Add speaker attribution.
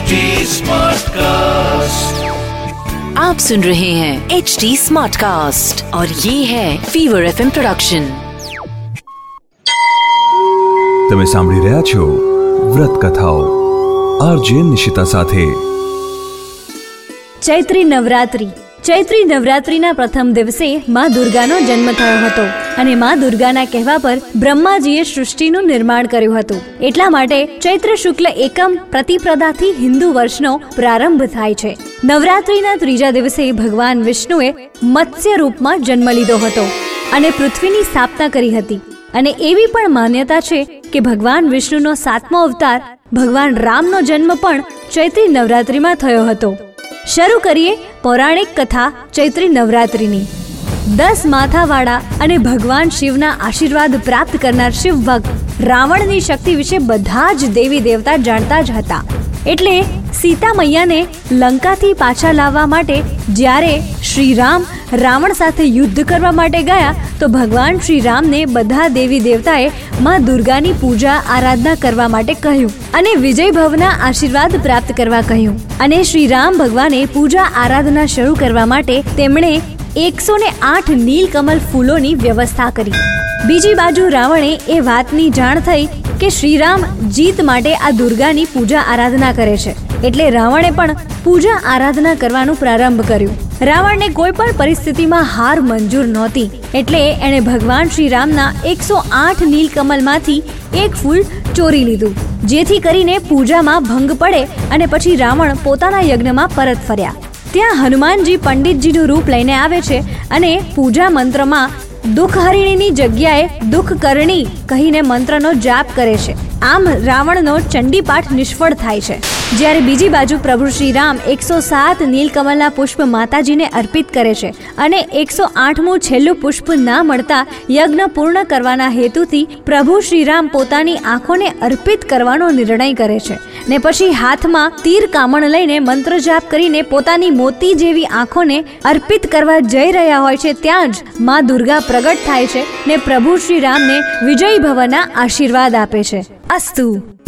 Speaker 1: HD Smartcast.
Speaker 2: आप सुन रहे हैं एच डी स्मार्ट कास्ट और ये है फीवर एफ प्रोडक्शन
Speaker 3: તમે સાંભળી રહ્યા છો વ્રત કથાઓ આરજે નિશિતા સાથે
Speaker 4: ચૈત્રી નવરાત્રી ચૈત્રી નવરાત્રીના પ્રથમ દિવસે માં દુર્ગાનો જન્મ થયો હતો અને માં દુર્ગાના કહેવા પર બ્રહ્માજીએ સૃષ્ટિનું નિર્માણ કર્યું હતું. એટલા માટે ચૈત્ર શુક્લ એકમ પ્રતિપ્રદાથી હિન્દુ વર્ષનો પ્રારંભ થાય છે. નવરાત્રીના ત્રીજા દિવસે ભગવાન વિષ્ણુએ મત્સ્ય રૂપમાં જન્મ લીધો હતો અને પૃથ્વીની સ્થાપના કરી હતી. અને એવી પણ માન્યતા છે કે ભગવાન વિષ્ણુનો સાતમો અવતાર ભગવાન રામનો જન્મ પણ ચૈત્રી નવરાત્રીમાં થયો હતો. શરૂ કરીએ પૌરાણિક કથા ચૈત્રી નવરાત્રિની. દસ માથાવાળા અને ભગવાન શિવના આશીર્વાદ પ્રાપ્ત કરનાર શિવ ભક્ત રાવણની શક્તિ વિશે બધા જ દેવી દેવતા જાણતા જ હતા. એટલે સીતા મૈયાને લંકાથી પાછા લાવવા માટે જ્યારે શ્રી રામ રાવણ સાથે યુદ્ધ કરવા માટે ગયા, તો ભગવાન શ્રી રામને બધા દેવી દેવતાએ માં દુર્ગાની પૂજા આરાધના કરવા માટે કહ્યું અને વિજય ભવના આશીર્વાદ પ્રાપ્ત કરવા કહ્યું. અને શ્રી રામ ભગવાને પૂજા આરાધના શરૂ કરવા માટે તેમણે એકસો ને આઠ નીલકમલ ફૂલોની વ્યવસ્થા કરી. બીજી બાજુ રાવણે એ વાતની જાણ થઈ કે શ્રીરામ જીત માટે આ દુર્ગાની પૂજા આરાધના કરે છે. એટલે રાવણે પણ પૂજા આરાધના કરવાનું પ્રારંભ કર્યું. રાવણને કોઈ પણ પરિસ્થિતિમાં હાર મંજૂર નહોતી. એટલે એણે ભગવાન શ્રીરામના એકસો આઠ નીલકમલમાંથી એક ફૂલ ચોરી લીધું. જેથી કરીને પૂજામાં ભંગ પડે અને પછી રાવણ પોતાના યજ્ઞમાં પરત ફર્યા. ત્યાં હનુમાનજી પંડિતજીનું રૂપ લઈને આવે છે અને પૂજા મંત્રમાં દુઃખ હરિણીની જગ્યાએ દુઃખ કરણી કહીને મંત્રનો જાપ કરે છે. આમ રાવણનો ચંડીપાઠ નિષ્ફળ થાય છે. જ્યારે બીજી બાજુ પ્રભુ શ્રી રામ એકસો સાત નીલકમલના પુષ્પ માતાજીને અર્પિત કરે છે અને એકસો આઠમું છેલ્લું પુષ્પ ના મળતા યજ્ઞ પૂર્ણ કરવાના હેતુથી પ્રભુ શ્રી રામ પોતાની આંખોને અર્પિત કરવાનો નિર્ણય કરે છે. ને પછી હાથમાં તીર કામણ લઈને મંત્ર જાપ કરીને પોતાની મોતી જેવી આંખોને અર્પિત કરવા જઈ રહ્યા હોય છે, ત્યાં જ માં દુર્ગા પ્રગટ થાય છે ને પ્રભુ શ્રી રામને વિજય ભવના આશીર્વાદ આપે છે. અસ્તુ.